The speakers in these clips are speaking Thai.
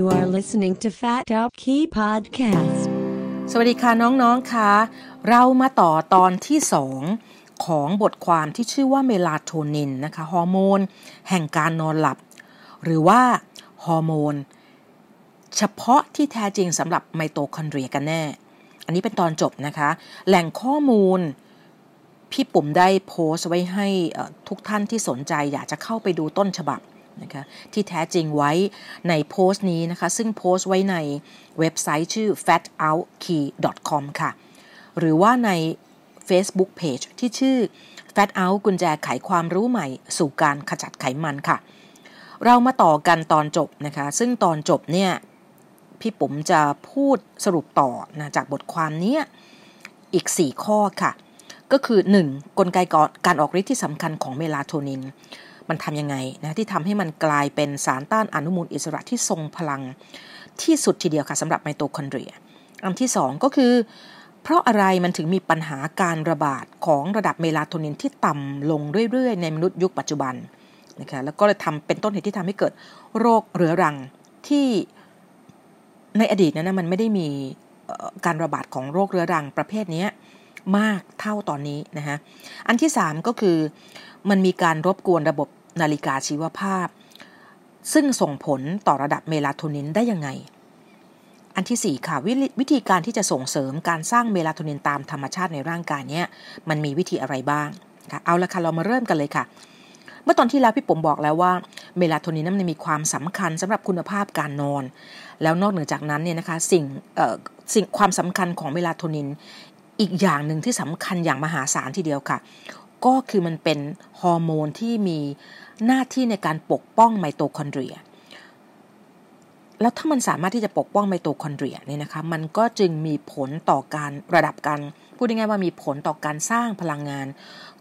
You are listening to Fat Up Key Podcast สวัสดีค่ะน้องๆค่ะเรามาต่อตอนที่2ของบทความที่ชื่อว่าเมลาโทนินนะคะฮอร์โมน แห่งการนอนหลับ หรือว่าฮอร์โมน เฉพาะที่แท้จริงสำหรับไมโตคอนเดรียกันแน่ อันนี้เป็นตอนจบนะคะ แหล่งข้อมูลพี่ปุ่มได้โพสต์ไว้ให้ทุกท่านที่สนใจอยากจะเข้าไปดูต้นฉบับ นะคะที่แท้จริงไว้ในโพสต์นี้นะคะ ซึ่งโพสต์ไว้ในเว็บไซต์ชื่อ fatoutKey.com ค่ะ หรือว่าใน Facebook Page ที่ชื่อ Fat Out กุญแจไขความรู้ใหม่ สู่การขจัดไขมันค่ะ เรามาต่อกันตอนจบนะคะ ซึ่งตอนจบเนี่ยพี่ปุ๋มจะพูดสรุปต่อนะจากบทความนี้อีก 4 ข้อค่ะ ก็คือ 1. กลไกการออกฤทธิ์ที่สำคัญของเมลาโทนิน มันทำยังไงนะที่ทำให้มันกลายเป็นสารต้านอนุมูลอิสระที่ทรงพลังที่สุดทีเดียวค่ะสำหรับไมโตคอนเดรีย อันที่2ก็คือ เพราะอะไรมันถึงมีปัญหาการระบาดของระดับเมลาโทนินที่ต่ำลงเรื่อยๆ ในมนุษย์ยุคปัจจุบันนะคะแล้วก็เลยทำเป็นต้นเหตุที่ทำให้เกิดโรคเรื้อรังที่ในอดีตนั้นมันไม่ได้มีการระบาดของโรคเรื้อรังประเภทนี้มากเท่าตอนนี้นะฮะอันที่ 3 ก็คือมันมีการรบกวนระบบ นาฬิกาชีวภาพ ซึ่งส่งผลต่อระดับเมลาโทนินได้ยังไง อันที่ 4 ค่ะววิธีการที่จะส่งเสริมการสร้างเมลาโทนินตามธรรมชาติในร่างกายเนี้ยมันมีวิธีอะไรบ้างค่ะเอาละค่ะเรามาเริ่มกันเลยค่ะ เมื่อตอนที่แล้วพี่ผมบอกแล้วว่าเมลาโทนินนั้นมีความสำคัญสำหรับคุณภาพการนอน แล้วนอกเหนือจากนั้นเนี่ยนะคะสิ่งสิ่งความสำคัญของเมลาโทนินอีกอย่างหนึ่งที่สำคัญอย่างมหาศาลทีเดียวค่ะ ก็คือมันเป็นฮอร์โมนที่มี หน้าที่ในการปกป้องไมโตคอนเดรีย แล้วถ้ามันสามารถที่จะปกป้องไมโตคอนเดรียเนี่ยนะคะ มันก็จึงมีผลต่อการระดับการพูดง่ายๆว่ามีผลต่อการสร้างพลังงาน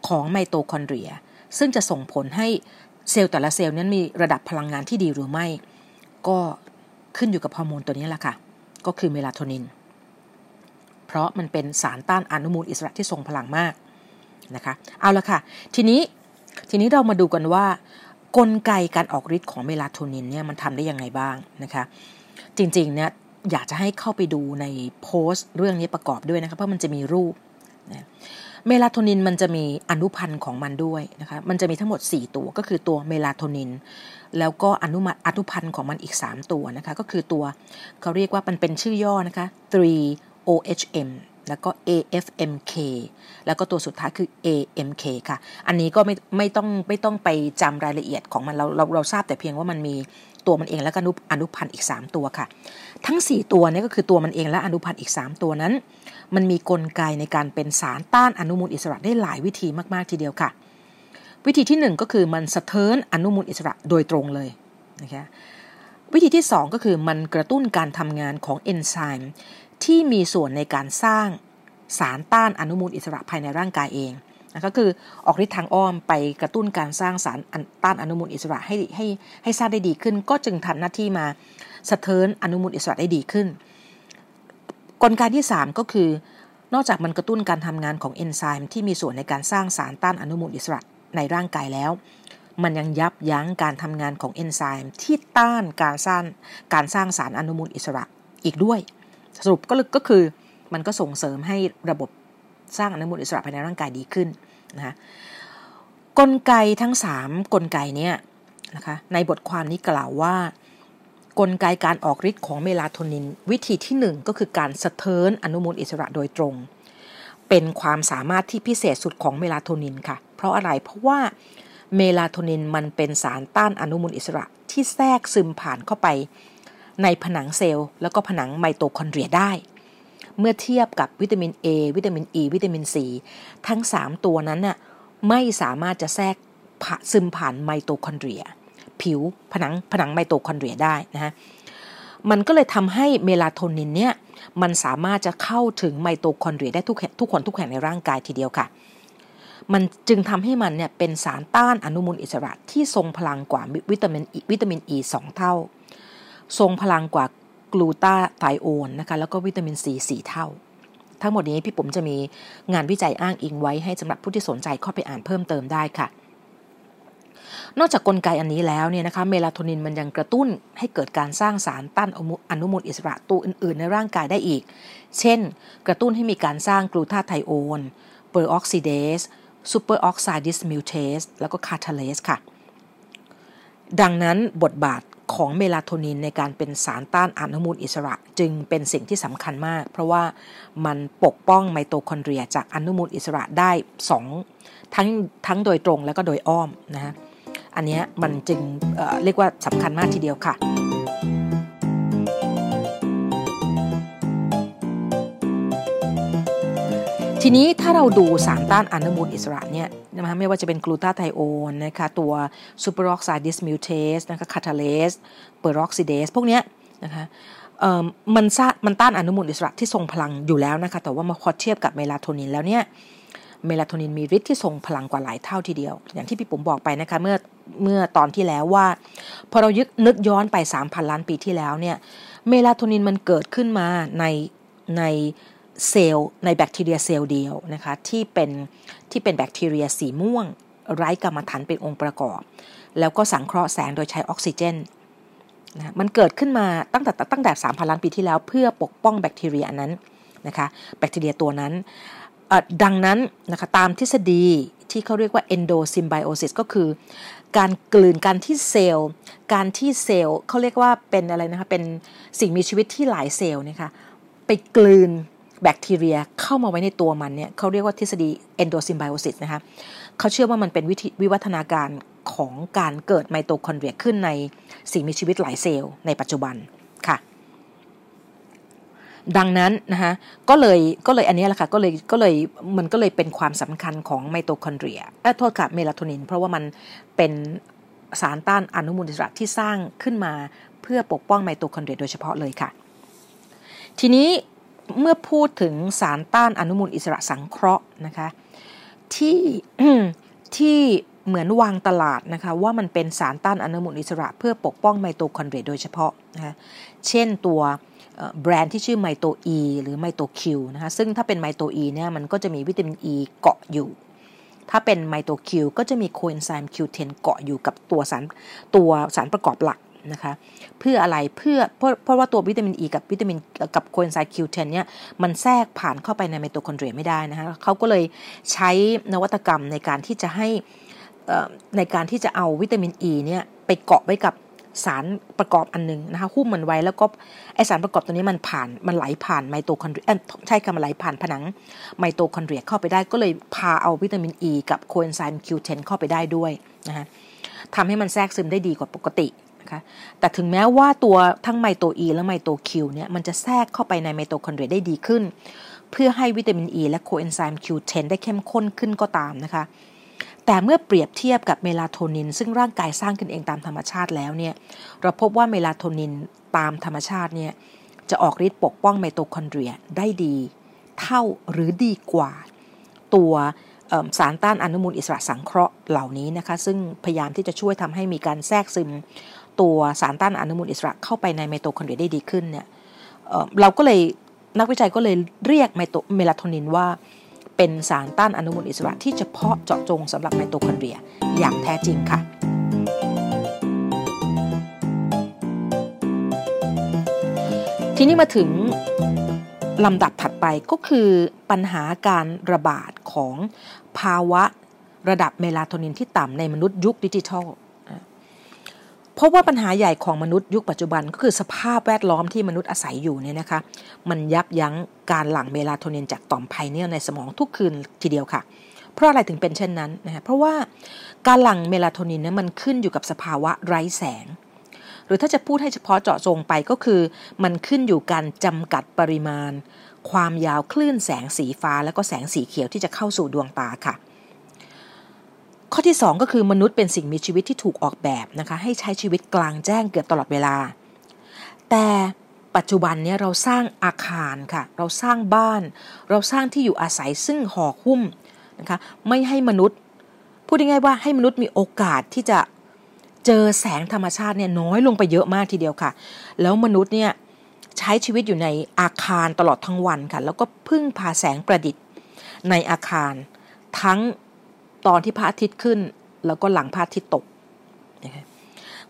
ของไมโตคอนเดรีย ซึ่งจะส่งผลให้เซลล์แต่ละเซลล์นั้นมีระดับพลังงานที่ดีหรือไม่ ก็ขึ้นอยู่กับฮอร์โมนตัวนี้แหละค่ะ ก็คือเมลาโทนิน เพราะมันเป็นสารต้านอนุมูลอิสระที่ทรงพลังมากนะคะ เอาละค่ะ ทีนี้ ทีนี้เรามาดูกันว่ากลไกการออกฤทธิ์ของเมลาโทนินเนี่ยมันทำได้ยังไงบ้างนะคะจริงๆเนี่ยอยากจะให้เข้าไปดูในโพสต์เรื่องนี้ประกอบด้วยนะคะเพราะมันจะมีรูปนะเมลาโทนินมันจะมีอนุพันธ์ของมันด้วยนะคะมันจะมีทั้งหมด 4 ตัวก็คือตัวเมลาโทนิน แล้วก็อนุมัติอนุพันธ์ของมันอีก 3 ตัวนะคะก็คือตัวเขาเรียกว่ามันเป็นชื่อย่อนะคะ 3 OHM แล้วก็ AFMK แล้วก็ตัวสุดท้ายคือ AMK ค่ะ อันนี้ก็ไม่ไม่ต้องไม่ต้องไปจำรายละเอียดของมันเราเราเราทราบแต่เพียงว่ามันมีตัวมันเองแล้วก็อนุพันธ์อีก 3 ตัวค่ะ ทั้ง 4 ตัวนี้ก็คือตัวมันเองและอนุพันธ์อีก 3 ตัวนั้น มันมีกลไกในการเป็นสารต้านอนุมูลอิสระได้หลายวิธีมาก ๆ ทีเดียวค่ะ วิธีที่ 1 ก็คือมันสะเทินอนุมูลอิสระโดยตรงเลยนะคะวิธีที่ 2 ก็คือมันกระตุ้นการทำงานของเอนไซม์ ที่มีส่วนในการสร้างสารต้านอนุมูลอิสระภายในร่างกายเองนะก็คือออกฤทธิ์ทางอ้อมไปกระตุ้นการสร้างสารต้านอนุมูลอิสระให้ให้ให้สร้างได้ดีขึ้น ก็จึงทำหน้าที่มาสะเทินอนุมูลอิสระได้ดีขึ้น กลไกที่ 3 ก็คือนอกจากมันกระตุ้นการทำงานของเอนไซม์ที่มีส่วนในการสร้างสารต้านอนุมูลอิสระในร่างกายแล้ว มันยังยับยั้งการทำงานของเอนไซม์ที่ต้านการสร้างการสร้างสารอนุมูลอิสระอีกด้วย สรุปก็ก็คือมันก็ส่งเสริมให้ระบบสร้างอนุมูลอิสระภายในร่างกายดีขึ้นนะคะกลไกทั้ง 3 กลไกเนี้ยนะคะในบทความนี้กล่าวว่า กลไกการออกฤทธิ์ของเมลาโทนิน วิธีที่ 1 ก็คือการสะเทินอนุมูลอิสระโดยตรง เป็นความสามารถที่พิเศษสุดของเมลาโทนินค่ะ เพราะอะไรเพราะว่าเมลาโทนินมันเป็นสารต้านอนุมูลอิสระที่แทรกซึมผ่านเข้าไป ในผนังเซลล์แล้วก็ผนังไมโตคอนเดรียได้ เมื่อเทียบกับวิตามิน A วิตามิน E วิตามิน C ทั้ง 3 ตัวนั้นน่ะไม่สามารถจะแทรกซึมผ่านไมโตคอนเดรีย ผิวผนังผนังไมโตคอนเดรียได้นะฮะมันก็เลยทำให้เมลาโทนินเนี่ยมันสามารถจะเข้าถึงไมโตคอนเดรียได้ทุกทุกคนทุกแห่งในร่างกายทีเดียวค่ะ มันจึงทำให้มันเนี่ยเป็นสารต้านอนุมูลอิสระที่ทรงพลังกว่าวิตามินวิตามิน E 2เท่า ทรงพลังกว่ากลูตาไทโอนนะคะแล้วก็วิตามินซีสี่เท่า ทั้งหมดนี้พี่ปุ๋มจะมีงานวิจัยอ้างอิงไว้ให้สำหรับผู้ที่สนใจเข้าไปอ่านเพิ่มเติมได้ค่ะ นอกจากกลไกอันนี้แล้วเนี่ยนะคะเมลาโทนินมันยังกระตุ้นให้เกิดการสร้างสารต้านอนุมูลอิสระตัวอื่น ๆ ในร่างกายได้อีก เช่น กระตุ้นให้มีการสร้าง glutathione peroxidase superoxide dismutase แล้วก็ catalase ค่ะ ดังนั้นบทบาท ของเมลาโทนินในการเป็นสารต้านอนุมูลอิสระ จึงเป็นสิ่งที่สำคัญมาก เพราะว่ามันปกป้องไมโตคอนเดรียจากอนุมูลอิสระได้สองทางทั้งโดยตรงและก็โดยอ้อมนะฮะอันนี้มันจึงเรียกว่าสำคัญมากทีเดียวค่ะ ทีนี้ถ้าเราดูสารต้านอนุมูลอิสระเนี่ยนะคะไม่ว่าจะเป็นกลูตาไทโอนนะคะตัว superoxide dismutaseนะคะ catalase peroxidase พวกเนี้ยนะคะมันมันต้านอนุมูลอิสระที่ทรงพลังอยู่แล้วนะคะแต่ว่ามาพอเทียบกับเมลาโทนินแล้วเนี่ยเมลาโทนินมีฤทธิ์ที่ทรงพลังกว่าหลายเท่าทีเดียว อย่างที่พี่ปุ๋มบอกไปนะคะเมื่อเมื่อตอนที่แล้วว่า พอเรายึกนึกย้อนไป 3,000 ล้านปีที่แล้วเนี่ยเมลาโทนินมันเกิดขึ้นมาในใน เซลล์ในแบคทีเรียเซลล์เดียวนะคะที่เป็นที่เป็นแบคทีเรียสีม่วง ไร้กรรมฐานเป็นองค์ประกอบ แล้วก็สังเคราะห์แสงโดยใช้ออกซิเจนนะมันเกิดขึ้นมาตั้งแต่ตั้งแต่ 3,000 ล้านปีที่แล้ว เพื่อปกป้องแบคทีเรียอันนั้นนะคะแบคทีเรียตัวนั้น ดังนั้นนะคะตามทฤษฎีที่เขาเรียกว่า endosymbiosis ก็คือ การกลืนการที่เซลล์ การที่เซลล์เขาเรียกว่าเป็นอะไรนะคะเป็นสิ่งมีชีวิตที่หลายเซลล์นะคะไปกลืน แบคทีเรียเข้ามาไว้ในตัวมันเนี่ยเขาเรียกว่าทฤษฎี endosymbiosis นะคะเขาเชื่อว่ามันเป็นวิวิวัฒนาการของการเกิดไมโตคอนเดรียขึ้นในสิ่งมีชีวิตหลายเซลล์ในปัจจุบันค่ะ ดังนั้นนะคะก็เลยก็เลยอันนี้แหละค่ะก็เลยก็เลยมันก็เลยเป็นความสำคัญของไมโตคอนเดรียเออโทษกับเมลาโทนิน เพราะว่ามันเป็นสารต้านอนุมูลอิสระที่สร้างขึ้นมาเพื่อปกป้องไมโตคอนเดรียโดยเฉพาะเลยค่ะ ทีนี้ เมื่อพูดถึงสารต้านอนุมูลอิสระสังเคราะห์นะคะที่ที่เหมือนวางตลาดนะคะว่ามันเป็นสารต้านอนุมูลอิสระ เพื่อปกป้องไมโตคอนเดรียโดยเฉพาะนะคะเช่นตัวแบรนด์ที่ชื่อ MitoE หรือ MitoQ นะคะซึ่งถ้าเป็น MitoE เนี่ยมันก็จะมีวิตามินอ e ีเกาะอยู่ ถ้าเป็น MitoQ ก็จะมีโคเอนไซม์คิวเทนเกาะอยู่กับตัวสารตัวสารประกอบหลัก นะคะเพื่ออะไรเพื่อเพราะเพราะว่าตัววิตามินอ e ีกับวิตามินกับโคเอนไซม์คิวเทนเนี่ยมันแทรกผ่านเข้าไปในไมโตคอนเดรียไม่ได้นะคะเขาก็เลยใช้นวัตกรรมในการที่จะให้ในการที่จะเอาวิตามินอ e ีเนี่ยไปเกาะไว้กับสารประกอบอันนึงนะคะหุ้มมันไว้แล้วก็ไอ้สารประกอบตัวนี้มันผ่านมันไหลผ่านไมโตคอนเดรียใช่คำมันไหลผ่านผนังไมโตคอนเดรียเข้าไปได้ก็เลยพาเอาวิตามินอ e ีกับโคเอนไซม์ Q10 เข้าไปได้ด้วยนะคะทำให้มันแทรกซึมได้ดีกว่าปกติ นะคะ แต่ถึงแม้ว่าตัวทั้ง MitoE และ MitoQ เนี่ยมันจะแทรกเข้าไปในไมโตคอนเดรียได้ดีขึ้น เพื่อให้วิตามินอ e ีและโคเอนไซม์ Q10 ได้เข้มข้นขึ้นก็ตามนะคะ แต่เมื่อเปรียบเทียบกับเมลาโทนิน ซึ่งร่างกายสร้างขึ้นเองตามธรรมชาติแล้วเนี่ยเราพบว่าเมลาโทนินตามธรรมชาติเนี่ยจะออกฤทธิ์ปกป้องไมโตคอนเดรียได้ดี เท่าหรือดีกว่าตัวสารต้านอนุมูลอิสระสังเคราะห์เหล่านี้นะคะ ซึ่งพยายามที่จะช่วยทำให้มีการแทรกซึม ตัวสารต้านอนุมูลอิสระเข้าไปในไมโตคอนเดรียได้ดีขึ้นเนี่ยเราก็เลยนักวิจัยก็เลยเรียกไมโตเมลาโทนินว่าเป็นสารต้านอนุมูลอิสระที่เฉพาะเจาะจงสำหรับไมโตคอนเดรียอย่างแท้จริงค่ะ ทีนี้มาถึงลำดับถัดไปก็คือปัญหาการระบาดของภาวะระดับเมลาโทนินที่ต่ำในมนุษย์ยุคดิจิทัล พบว่าปัญหาใหญ่ของมนุษย์ยุคปัจจุบันก็คือสภาพแวดล้อมที่มนุษย์อาศัยอยู่เนี่ยนะคะ มันยับยั้งการหลั่งเมลาโทนินจากต่อมไพเนียในสมองทุกคืนทีเดียวค่ะ เพราะอะไรถึงเป็นเช่นนั้นนะคะเพราะว่าการหลั่งเมลาโทนินนั้นมันขึ้นอยู่กับสภาวะไร้แสง หรือถ้าจะพูดให้เฉพาะเจาะจงไปก็คือ มันขึ้นอยู่การจำกัดปริมาณ ความยาวคลื่นแสงสีฟ้า แล้วก็แสงสีเขียวที่จะเข้าสู่ดวงตาค่ะ ข้อที่ 2 ก็คือมนุษย์เป็นสิ่งมีชีวิตที่ถูกออกแบบนะคะให้ใช้ชีวิตกลางแจ้งเกือบตลอดเวลา แต่ปัจจุบันนี้เราสร้างอาคารค่ะ เราสร้างบ้าน เราสร้างที่อยู่อาศัยซึ่งห่อหุ้มนะคะไม่ให้มนุษย์ พูดง่ายๆว่าให้มนุษย์มีโอกาสที่จะเจอแสงธรรมชาติเนี่ยน้อยลงไปเยอะมากทีเดียวค่ะ แล้วมนุษย์เนี่ยใช้ชีวิตอยู่ในอาคารตลอดทั้งวันค่ะ แล้วก็พึ่งพาแสงประดิษฐ์ในอาคารทั้ง ตอนที่พระอาทิตย์ขึ้น แล้วก็หลังพระอาทิตย์ตก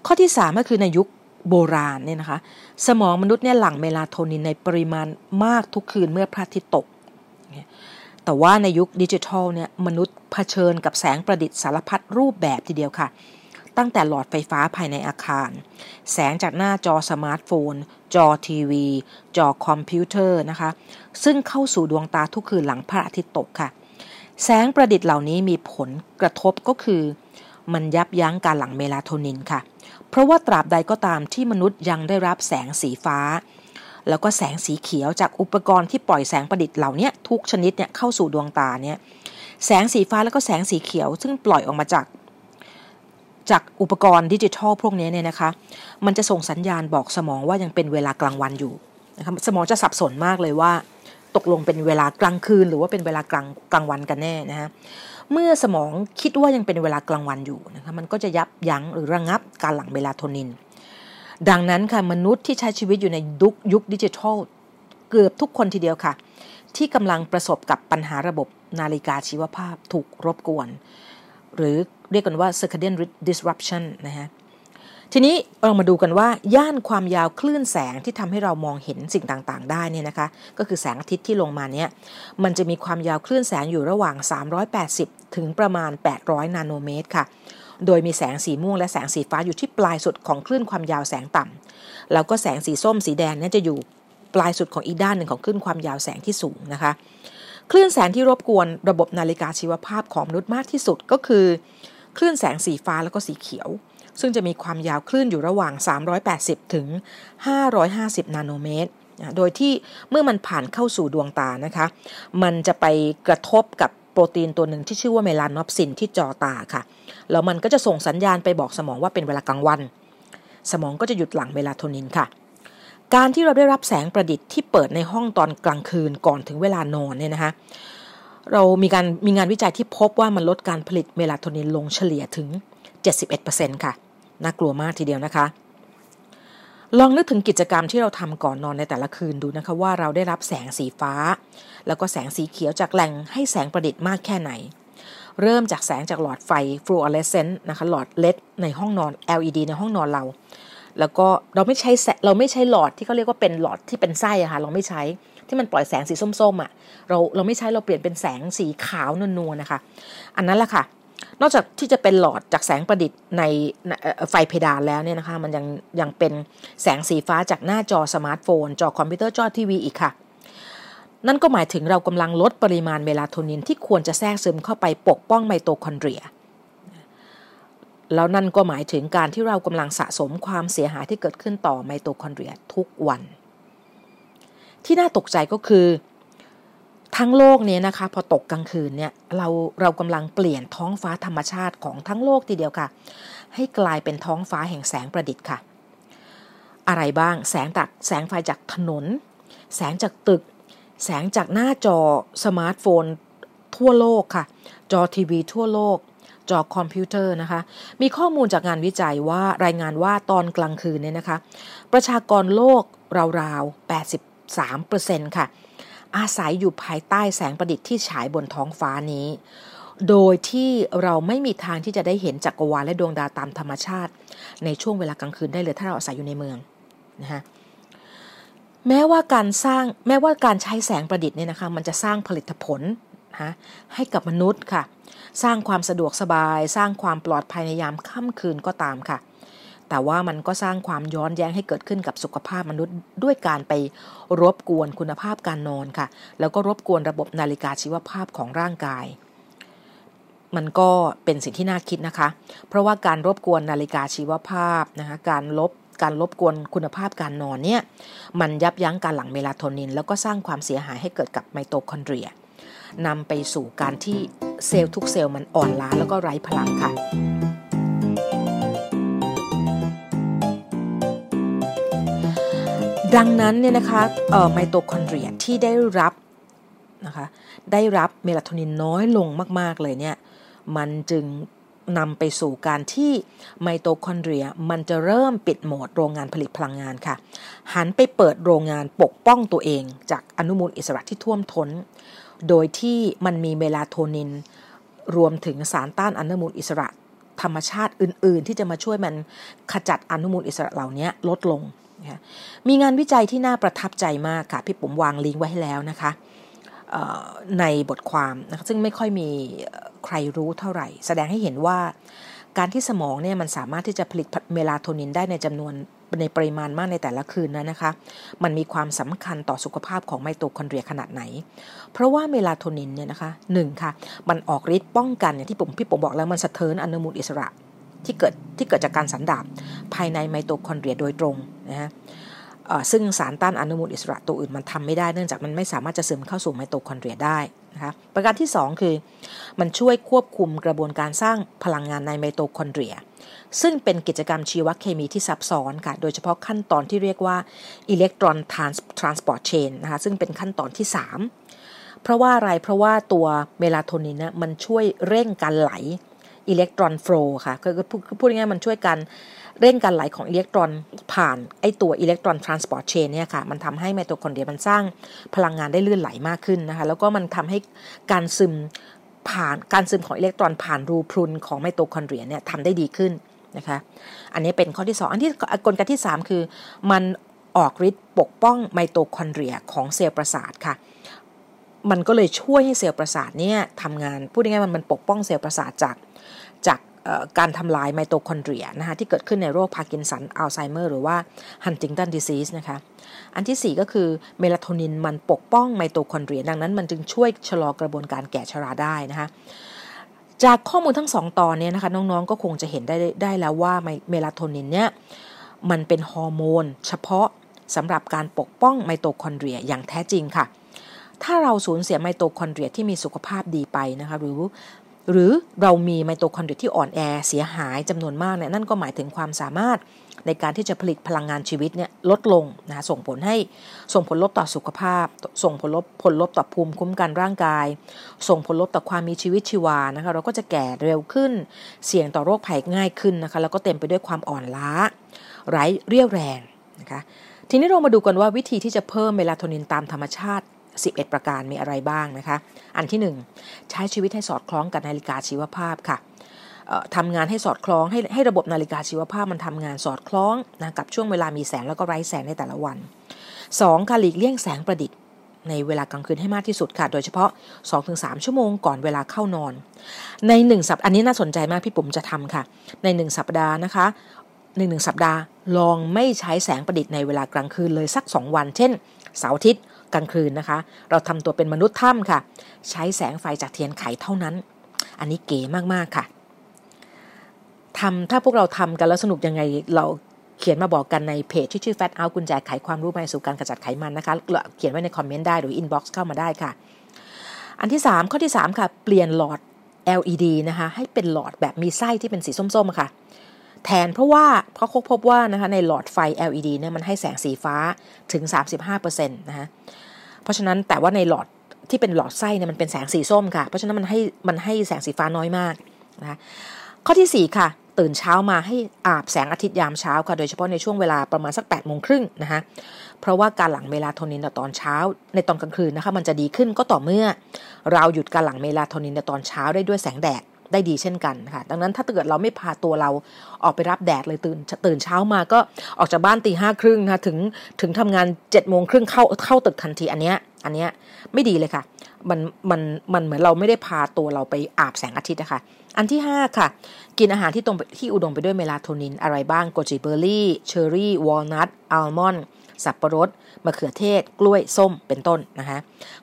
ข้อที่3ก็คือในยุคโบราณเนี่ยนะคะ สมองมนุษย์เนี่ยหลั่งเมลาโทนินในปริมาณมากทุกคืนเมื่อพระอาทิตย์ตก แต่ว่าในยุคดิจิทัลเนี่ยมนุษย์เผชิญกับแสงประดิษฐ์สารพัดรูปแบบทีเดียวค่ะ ตั้งแต่หลอดไฟฟ้าภายในอาคาร แสงจากหน้าจอสมาร์ทโฟน จอทีวี จอคอมพิวเตอร์นะคะ ซึ่งเข้าสู่ดวงตาทุกคืนหลังพระอาทิตย์ตกค่ะ แสงประดิษฐ์เหล่านี้มีผลกระทบก็คือ มันยับยั้งการหลั่งเมลาโทนินค่ะ เพราะว่าตราบใดก็ตามที่มนุษย์ยังได้รับแสงสีฟ้า แล้วก็แสงสีเขียวจากอุปกรณ์ที่ปล่อยแสงประดิษฐ์เหล่านี้ทุกชนิดเนี่ยเข้าสู่ดวงตาเนี่ยแสงสีฟ้าแล้วก็แสงสีเขียว ซึ่งปล่อยออกมาจากจากอุปกรณ์ดิจิทัลพวกนี้เนี่ยนะคะ มันจะส่งสัญญาณบอกสมองว่ายังเป็นเวลากลางวันอยู่นะคะสมองจะสับสนมากเลยว่า ตกลงเป็นเวลากลางคืน หรือว่าเป็นเวลากลางกลางวันกันแน่นะฮะเมื่อสมองคิดว่ายังเป็นเวลากลางวันอยู่นะคะมันก็จะยับยั้งหรือระงับการหลั่งเมลาโทนิน ดังนั้นค่ะมนุษย์ที่ใช้ชีวิตอยู่ในยุคยุคดิจิทัลเกือบทุกคนทีเดียวค่ะ ที่กำลังประสบกับปัญหาระบบนาฬิกาชีวภาพถูกรบกวน หรือเรียกกันว่า circadian disruption นะฮะ ทีนี้เรามาดูกันว่าย่านความยาวคลื่นแสงที่ทำให้เรามองเห็นสิ่งต่างๆ ได้เนี่ยนะคะ ก็คือแสงอาทิตย์ที่ลงมาเนี่ยมันจะมีความยาวคลื่นแสงอยู่ระหว่าง 380 ถึงประมาณ 800 นาโนเมตรค่ะ โดยมีแสงสีม่วงและแสงสีฟ้าอยู่ที่ปลายสุดของคลื่นความยาวแสงต่ำแล้วก็แสงสีส้มสีแดงเนี่ยจะอยู่ปลายสุดของอีกด้านหนึ่งของคลื่นความยาวแสงที่สูงนะคะ คลื่นแสงที่รบกวนระบบนาฬิกาชีวภาพของมนุษย์มากที่สุดก็คือ คลื่นแสงสีฟ้าแล้วก็สีเขียว ซึ่งจะมีความยาวคลื่นอยู่ระหว่าง 380 ถึง 550 นาโนเมตร โดยที่เมื่อมันผ่านเข้าสู่ดวงตานะคะ มันจะไปกระทบกับโปรตีนตัวหนึ่งที่ชื่อว่า melanopsin ที่จอตาค่ะ แล้วมันก็จะส่งสัญญาณไปบอกสมองว่าเป็นเวลากลางวัน สมองก็จะหยุดหลั่งเมลาโทนินค่ะการที่เราได้รับแสงประดิษฐ์ที่เปิดในห้องตอนกลางคืนก่อนถึงเวลานอนเนี่ยนะคะเรามีการมีงานวิจัยที่พบว่ามันลดการผลิตเมลาโทนินลงเฉลี่ยถึง 71%ค่ะ น่ากลัวมากทีเดียวนะคะ ลองนึกถึงกิจกรรมที่เราทำก่อนนอนในแต่ละคืนดูนะคะว่าเราได้รับแสงสีฟ้า แล้วก็แสงสีเขียวจากแหล่งให้แสงประดิษฐ์มากแค่ไหน เริ่มจากแสงจากหลอดไฟฟลูออเรสเซนต์นะคะหลอดเลดในห้องนอน LED ในห้องนอนเรา แล้วก็เราไม่ใช้เราไม่ใช้หลอดที่เขาเรียกว่าเป็นหลอดที่เป็นไส้อะค่ะเราไม่ใช้ที่มันปล่อยแสงสีส้มๆอะเราเราไม่ใช้เราเปลี่ยนเป็นแสงสีขาวนวลๆนะคะ อันนั้นแหละค่ะ นอกจากที่จะเป็นหลอดจากแสงประดิษฐ์ในไฟเพดานแล้วเนี่ยนะคะ มันยังยังเป็นแสงสีฟ้าจากหน้าจอสมาร์ทโฟน จอคอมพิวเตอร์จอทีวีอีกค่ะ นั่นก็หมายถึงเรากำลังลดปริมาณเมลาโทนินที่ควรจะแทรกซึมเข้าไปปกป้องไมโตคอนเดรีย แล้วนั่นก็หมายถึงการที่เรากำลังสะสมความเสียหายที่เกิดขึ้นต่อไมโตคอนเดรียทุกวัน ที่น่าตกใจก็คือ ทั้งโลกเนี้ยนะคะ พอตกกลางคืนเนี่ยเราเรากำลังเปลี่ยนท้องฟ้าธรรมชาติของทั้งโลกทีเดียวค่ะ ให้กลายเป็นท้องฟ้าแห่งแสงประดิษฐ์ค่ะ อะไรบ้างแสงจากแสงไฟจากถนน แสงจากตึก แสงจากหน้าจอสมาร์ทโฟน ทั่วโลกค่ะ จอทีวีทั่วโลก จอคอมพิวเตอร์นะคะ มีข้อมูลจากงานวิจัยว่ารายงานว่าตอนกลางคืนเนี่ยนะคะ ประชากรโลกราวๆ83%ค่ะ อาศัยอยู่ภายใต้แสงประดิษฐ์ที่ฉายบนท้องฟ้านี้ โดยที่เราไม่มีทางที่จะได้เห็นจักรวาลและดวงดาวตามธรรมชาติ ในช่วงเวลากลางคืนได้เลยถ้าเราอาศัยอยู่ในเมืองนะฮะแม้ว่าการสร้างแม้ว่าการใช้แสงประดิษฐ์เนี่ยนะคะมันจะสร้างผลิตผลนะให้กับมนุษย์ค่ะ สร้างความสะดวกสบาย สร้างความปลอดภัยในยามค่ำคืนก็ตามค่ะ แต่ว่ามันก็สร้างความย้อนแย้งให้เกิดขึ้นกับสุขภาพมนุษย์ด้วยการไปรบกวนคุณภาพการนอนค่ะ แล้วก็รบกวนระบบนาฬิกาชีวภาพของร่างกาย มันก็เป็นสิ่งที่น่าคิดนะคะ เพราะว่าการรบกวนนาฬิกาชีวภาพนะคะการลบการรบกวนคุณภาพการนอนเนี่ยมันยับยั้งการหลั่งเมลาโทนิน แล้วก็สร้างความเสียหายให้เกิดกับไมโตคอนเดรียนำไปสู่การที่เซลล์ทุกเซลล์มันอ่อนล้าแล้วก็ไร้พลังค่ะ ดังนั้นเนี่ยนะคะไมโตคอนเดรียที่ได้รับนะคะได้รับเมลาโทนินน้อยลงมาก ๆ เลยเนี่ยมันจึงนำไปสู่การที่ไมโตคอนเดรียมันจะเริ่มปิดโหมดโรงงานผลิตพลังงานค่ะ หันไปเปิดโรงงานปกป้องตัวเอง จากอนุมูลอิสระที่ท่วมท้น โดยที่มันมีเมลาโทนิน รวมถึงสารต้านอนุมูลอิสระธรรมชาติอื่น ๆ ที่จะมาช่วยมันขจัดอนุมูลอิสระเหล่านี้ลดลง นะมีงานวิจัยที่น่าประทับใจมากค่ะพี่ปุ๋มวางลิงก์ไว้ให้แล้วนะคะในบทความนะคะซึ่งไม่ค่อยมีใครรู้เท่าไหร่ แสดงให้เห็นว่าการที่สมองเนี่ยมันสามารถที่จะผลิตเมลาโทนินได้ในจำนวนในปริมาณมากในแต่ละคืนนั้นนะคะ มันมีความสำคัญต่อสุขภาพของไมโตคอนเดรียขนาดไหน เพราะว่าเมลาโทนินเนี่ยนะคะหนึ่งค่ะ มันออกฤทธิ์ป้องกันอย่างที่ปุ๋มพี่ปุ๋มบอกแล้วมันสะเทินอนุมูลอิสระ ที่เกิดที่เกิดจากการสันดาปภายในไมโตคอนเดรียโดยตรงนะฮะซึ่งสารต้านอนุมูลอิสระตัวอื่นมันทำไม่ได้เนื่องจากมันไม่สามารถจะซึมเข้าสู่ไมโตคอนเดรียได้นะคะประการที่ 2 คือ มันช่วยควบคุมกระบวนการสร้างพลังงานในไมโตคอนเดรีย ซึ่งเป็นกิจกรรมชีวเคมีที่ซับซ้อนค่ะ โดยเฉพาะขั้นตอนที่เรียกว่า electron transport chain นะคะซึ่งเป็นขั้นตอนที่ 3 เพราะว่าอะไรเพราะว่าตัวเมลาโทนินนะมันช่วยเร่งการไหล electron flow ค่ะคือพูดง่ายๆมันช่วยกันเร่งการไหลของอิเล็กตรอนผ่านไอตัว electron transport chain เนี่ยค่ะ มันทำให้ไมโตคอนเดรียมันสร้างพลังงานได้ลื่นไหลมากขึ้นนะคะ แล้วก็มันทำให้การซึมผ่านการซึมของอิเล็กตรอนผ่านรูพรุนของไมโตคอนเดรียเนี่ยทำได้ดีขึ้นนะคะ อันนี้เป็นข้อที่ 2 อันที่กลไกที่ 3 คือมันออกฤทธิ์ปกป้องไมโตคอนเดรียของเซลล์ประสาทค่ะ มันก็เลยช่วยให้เซลล์ประสาทเนี่ยทำงาน พูดง่ายๆมันปกป้องเซลล์ประสาทจาก การทำลายไมโตคอนเดรียนะคะที่เกิดขึ้นในโรคพาร์กินสัน อัลไซเมอร์ หรือว่า Huntington disease นะคะ อันที่ 4 ก็คือเมลาโทนินมันปกป้องไมโตคอนเดรีย ดังนั้นมันจึงช่วยชะลอกระบวนการแก่ชราได้นะคะจากข้อมูลทั้งสองตอนนี้นะคะน้องๆก็คงจะเห็นได้ได้แล้วว่าเมลาโทนินเนี่ยมันเป็นฮอร์โมน เฉพาะสำหรับการปกป้องไมโตคอนเดรียอย่างแท้จริงค่ะถ้าเราสูญเสียไมโตคอนเดรียที่มีสุขภาพดีไปนะคะหรือ หรือเรามีไมโตคอนเดรียที่อ่อนแอเสียหายจำนวนมากเนี่ยนั่นก็หมายถึงความสามารถในการที่จะผลิตพลังงานชีวิตเนี่ยลดลงนะส่งผลให้ส่งผลลบต่อสุขภาพ ส่งผลลบผลลบต่อภูมิคุ้มกันร่างกาย ส่งผลลบต่อความมีชีวิตชีวานะคะเราก็จะแก่เร็วขึ้น เสี่ยงต่อโรคภัยง่ายขึ้นนะคะแล้วก็เต็มไปด้วยความอ่อนล้า ไร้เรี่ยวแรงนะคะทีนี้เรามาดูกันว่าวิธีที่จะเพิ่มเมลาโทนินตามธรรมชาติ 11 ประการมีอะไรบ้างนะคะ อันที่ 1 ใช้ชีวิตให้สอดคล้องกับนาฬิกาชีวภาพค่ะทำงานให้สอดคล้องให้ให้ระบบนาฬิกาชีวภาพมันทำงานสอดคล้องนะกับช่วงเวลามีแสงแล้วก็ไร้แสงในแต่ละวัน 2. การหลีกเลี่ยงแสงประดิษฐ์ ในเวลากลางคืนให้มากที่สุดค่ะ โดยเฉพาะ 2-3 ชั่วโมงก่อนเวลาเข้านอน ใน 1 สัปอันนี้น่าสนใจมากพี่ปุ๋มจะทำค่ะ ใน 1 สัปดาห์นะคะในหนึ่งสัปดาห์ลองไม่ใช้แสงประดิษฐ์ในเวลากลางคืนเลยสัก 2 วัน เช่น เสาร์อาทิตย์ กลางคืนนะคะ เราทำตัวเป็นมนุษย์ถ้ำค่ะ ใช้แสงไฟจากเทียนไขเท่านั้น อันนี้เก๋มากๆค่ะทำถ้าพวกเราทำกันแล้วสนุกยังไงเราเขียนมาบอกกันในเพจที่ชื่อ Fat Out กุญแจไขความรู้ไปสู่การกระจัดไขมันนะคะ เขียนไว้ในคอมเมนต์ได้หรือ inbox เข้ามาได้ค่ะ อันที่ 3 ข้อที่ 3 ค่ะ เปลี่ยนหลอด LED นะคะ ให้เป็นหลอดแบบมีไส้ที่เป็นสีส้มๆค่ะ แทนเพราะว่าเพราะเขาพบว่านะคะในหลอดไฟ LED เนี่ยมันให้แสงสีฟ้าถึง 35%นะคะเพราะฉะนั้นแต่ว่าในหลอดที่เป็นหลอดไส้เนี่ยมันเป็นแสงสีส้มค่ะ เพราะฉะนั้นมันให้มันให้แสงสีฟ้าน้อยมากนะะข้อที่ 4 ค่ะ ตื่นเช้ามาให้อาบแสงอาทิตย์ยามเช้าค่ะ โดยเฉพาะในช่วงเวลาประมาณสัก8ปดโมงครึ่งนะคะเพราะว่าการหลั่งเมลาโทนินในตอนเช้า ในตอนกลางคืนนะคะมันจะดีขึ้นก็ต่อเมื่อ เราหยุดการหลั่งเมลาโทนินในตอนเช้าได้ด้วยแสงแดด ได้ดีเช่นกันค่ะ ดังนั้นถ้าเกิดเราไม่พาตัวเราออกไปรับแดดเลยตื่นตื่นเช้ามาก็ออกจากบ้านตีห้าครึ่งนะคะถึงถึงทำงานเจ็ดโมงครึ่งเข้าเข้าตึกทันทีอันเนี้ยอันเนี้ยไม่ดีเลยค่ะ มันมันมันเหมือนเราไม่ได้พาตัวเราไปอาบแสงอาทิตย์นะคะ อันที่ 5 ค่ะ กินอาหารที่ตรงที่อุดมไปด้วยเมลาโทนินอะไรบ้าง goji berry เชอร์รี่ วอลนัท อัลมอนด์ สับปะรด มะเขือเทศ กล้วยส้มเป็นต้นนะคะ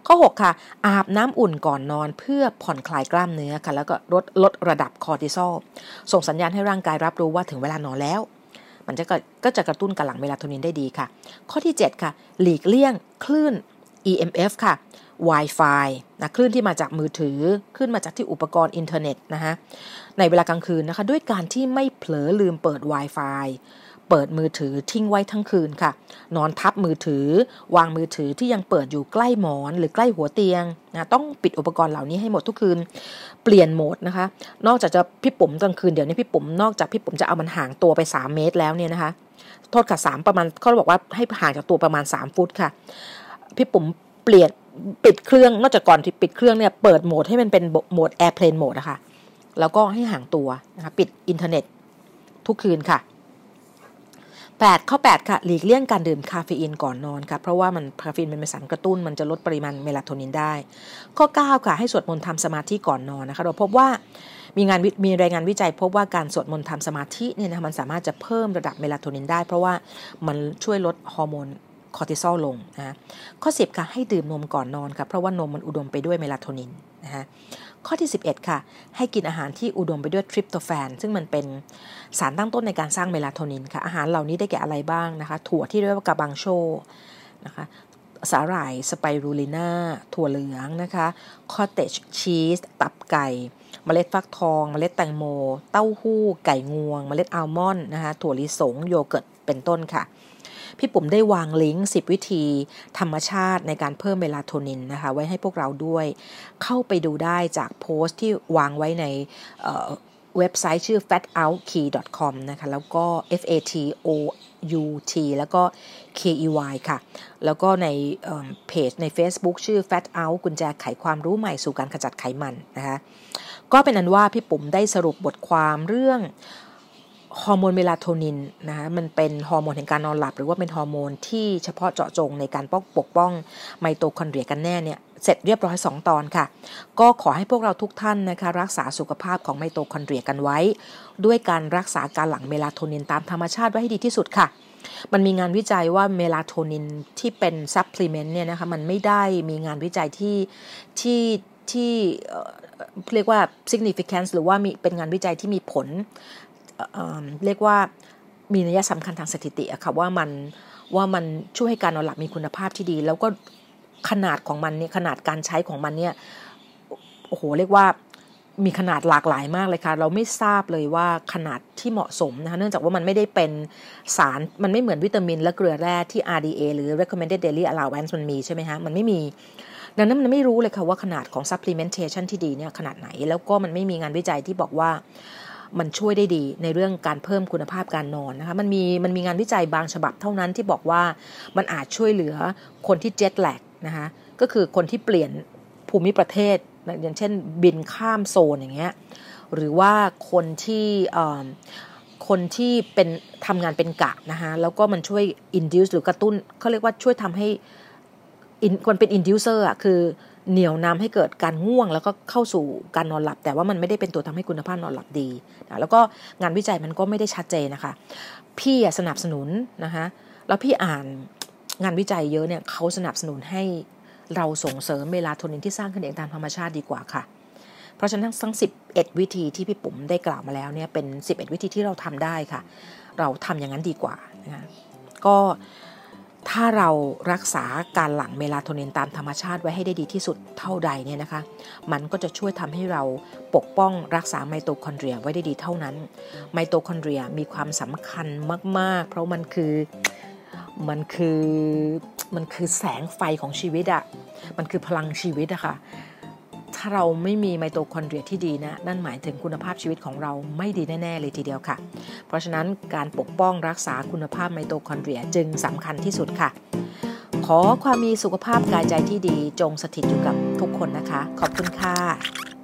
ข้อ 6 ค่ะ อาบน้ำอุ่นก่อนนอนเพื่อผ่อนคลายกล้ามเนื้อค่ะ แล้วก็ลดลดระดับคอร์ติซอลส่งสัญญาณให้ร่างกายรับรู้ว่าถึงเวลานอนแล้ว มันจะก็จะกระตุ้นการหลั่งเมลาโทนินได้ดีค่ะ ข้อที่ 7 ค่ะ หลีกเลี่ยงคลื่น EMF ค่ะ Wi-Fi นะคลื่นที่มาจากมือถือคลื่นมาจากที่อุปกรณ์อินเทอร์เน็ตนะคะในเวลากลางคืนนะคะ ด้วยการที่ไม่เผลอลืมเปิด Wi-Fi เปิดมือถือทิ้งไว้ทั้งคืนค่ะ นอนทับมือถือ วางมือถือที่ยังเปิดอยู่ใกล้หมอนหรือใกล้หัวเตียงนะต้องปิดอุปกรณ์เหล่านี้ให้หมดทุกคืน เปลี่ยนโหมดนะคะ นอกจากจะพี่ปุ๋มกลางคืนเดี๋ยวนี้พี่ปุ๋มนอกจากพี่ปุ๋มจะเอามันห่างตัวไป 3 เมตรแล้วเนี่ยนะคะ โทษค่ะสามประมาณเขาบอกว่าให้ห่างจากตัวประมาณ 3 ฟุตค่ะ พี่ปุ๋มเปลี่ยนปิดเครื่องนอกจากก่อนที่ปิดเครื่องเนี่ยเปิดโหมดให้มันเป็นโหมดแอร์เพลนโหมดอะคะ่ะแล้วก็ให้ห่างตัวนะคะปิดอินเทอร์เน็ตทุกคืนค่ะ 8 ข้อ 8 ค่ะ หลีกเลี่ยงการดื่มคาเฟอีนก่อนนอนค่ะ เพราะว่ามันคาเฟอีนเป็นสารกระตุ้น มันจะลดปริมาณเมลาโทนินได้ ข้อ 9 ค่ะ ให้สวดมนต์ทำสมาธิก่อนนอนนะคะ เราพบว่ามีงานมีรายงานวิจัยพบว่าการสวดมนต์ทำสมาธิเนี่ยนะมันสามารถจะเพิ่มระดับเมลาโทนินได้ เพราะว่ามันช่วยลดฮอร์โมนคอร์ติซอลลงนะข้อ 10 ค่ะ ให้ดื่มนมก่อนนอนค่ะ เพราะว่านมมันอุดมไปด้วยเมลาโทนินนะฮะ ข้อที่ 11 ค่ะ ให้กินอาหารที่อุดมไปด้วยทริปโตแฟน ซึ่งมันเป็นสารตั้งต้นในการสร้างเมลาโทนินค่ะ อาหารเหล่านี้ได้แก่อะไรบ้างนะคะ ถั่วที่เรียกว่า garbanzo นะคะสาหร่ายสไปรูลิน่าถั่วเหลืองนะคะ cottage cheese ตับไก่ เมล็ดฟักทอง เมล็ดแตงโม เต้าหู้ ไก่งวง เมล็ดอัลมอนด์นะคะถั่วลิสง โยเกิร์ต เป็นต้นค่ะ พี่ปุ๋มได้วางลิงก์ 10 วิธีธรรมชาติในการเพิ่มเมลาโทนินนะคะ ไว้ให้พวกเราด้วย เข้าไปดูได้จากโพสต์ที่วางไว้ในเว็บไซต์ชื่อ fatoutKey.com นะคะ แล้วก็ f a t o u t แล้วก็ k e y ค่ะ แล้วก็ในเพจใน Facebook ชื่อ Fat Out กุญแจไขความรู้ใหม่สู่การขจัดไขมันนะคะ ก็เป็นนั้นว่าพี่ปุ๋มได้สรุปบทความเรื่องฮอร์โมนเมลาโทนินนะคะมันเป็นฮอร์โมนแห่งการนอนหลับ หรือว่าเป็นฮอร์โมนที่เฉพาะเจาะจงในการป้องปกป้องไมโตคอนเดรียกันแน่เนี่ยเสร็จเรียบร้อย 2 ตอนค่ะ ก็ขอให้พวกเราทุกท่านนะคะรักษาสุขภาพของไมโตคอนเดรียกันไว้ ด้วยการรักษาการหลั่งเมลาโทนินตามธรรมชาติไว้ให้ดีที่สุดค่ะ มันมีงานวิจัยว่าเมลาโทนินที่เป็น supplement เนี่ยนะคะมันไม่ได้มีงานวิจัยที่ที่ ที่เรียกว่า significance หรือว่ามีเป็นงานวิจัยที่มีผลเรียกว่ามีนัยสำคัญทางสถิติอะค่ะว่ามันว่ามันช่วยให้การนอนหลับมีคุณภาพที่ดี แล้วก็ขนาดของมันเนี่ยขนาดการใช้ของมันเนี่ยโอ้โหเรียกว่ามีขนาดหลากหลายมากเลยค่ะ เราไม่ทราบเลยว่าขนาดที่เหมาะสมนะคะเนื่องจากว่ามันไม่ได้เป็นสารมันไม่เหมือนวิตามินและเกลือแร่ที่ RDA หรือ recommended daily allowance มันมีใช่ไหมคะมันไม่มี ดังนั้นมันไม่รู้เลยค่ะว่าขนาดของ supplementation ที่ดีเนี่ยขนาดไหน แล้วก็มันไม่มีงานวิจัยที่บอกว่ามันช่วยได้ดีในเรื่องการเพิ่มคุณภาพการนอนนะคะมันมีมันมีงานวิจัยบางฉบับเท่านั้นที่บอกว่ามันอาจช่วยเหลือคนที่เจ็ตแลกนะคะก็คือคนที่เปลี่ยนภูมิประเทศ อย่างเช่นบินข้ามโซนอย่างเงี้ยหรือว่าคนที่คนที่เป็นทำงานเป็นกะนะคะแล้วก็มันช่วย induce หรือกระตุ้นเขาเรียกว่าช่วยทำให้ คนเป็น inducer อะคือเหนี่ยวนำให้เกิดการง่วง แล้วก็เข้าสู่การนอนหลับ แต่ว่ามันไม่ได้เป็นตัวทำให้คุณภาพนอนหลับดีนะแล้วก็งานวิจัยมันก็ไม่ได้ชัดเจนนะคะ พี่สนับสนุนนะคะแล้วพี่อ่านงานวิจัยเยอะเนี่ยเขาสนับสนุนให้เราส่งเสริมเมลาโทนินที่สร้างขึ้นเองตามธรรมชาติดีกว่าค่ะ เพราะฉะนั้นทั้ง 11 วิธีที่พี่ปุ๋มได้กล่าวมาแล้วเนี่ยเป็น 11 วิธีที่เราทำได้ค่ะ เราทำอย่างนั้นดีกว่านะก็ ถ้าเรารักษาการหลั่งเมลาโทนินตามธรรมชาติไว้ให้ได้ดีที่สุดเท่าใดเนี่ยนะคะ มันก็จะช่วยทำให้เราปกป้องรักษาไมโตคอนเดรียไว้ได้ดีเท่านั้น ไมโตคอนเดรียมีความสำคัญมาก ๆ เพราะมันคือมันคือมันคือแสงไฟของชีวิตอะมันคือพลังชีวิตอะค่ะ ถ้าเราไม่มีไมโตคอนเดรียที่ดีนะ นั่นหมายถึงคุณภาพชีวิตของเราไม่ดีแน่ ๆ เลยทีเดียวค่ะ เพราะฉะนั้นการปกป้องรักษาคุณภาพไมโตคอนเดรียจึงสำคัญที่สุดค่ะ ขอความมีสุขภาพกายใจที่ดีจงสถิตอยู่กับทุกคนนะคะ ขอบคุณค่ะ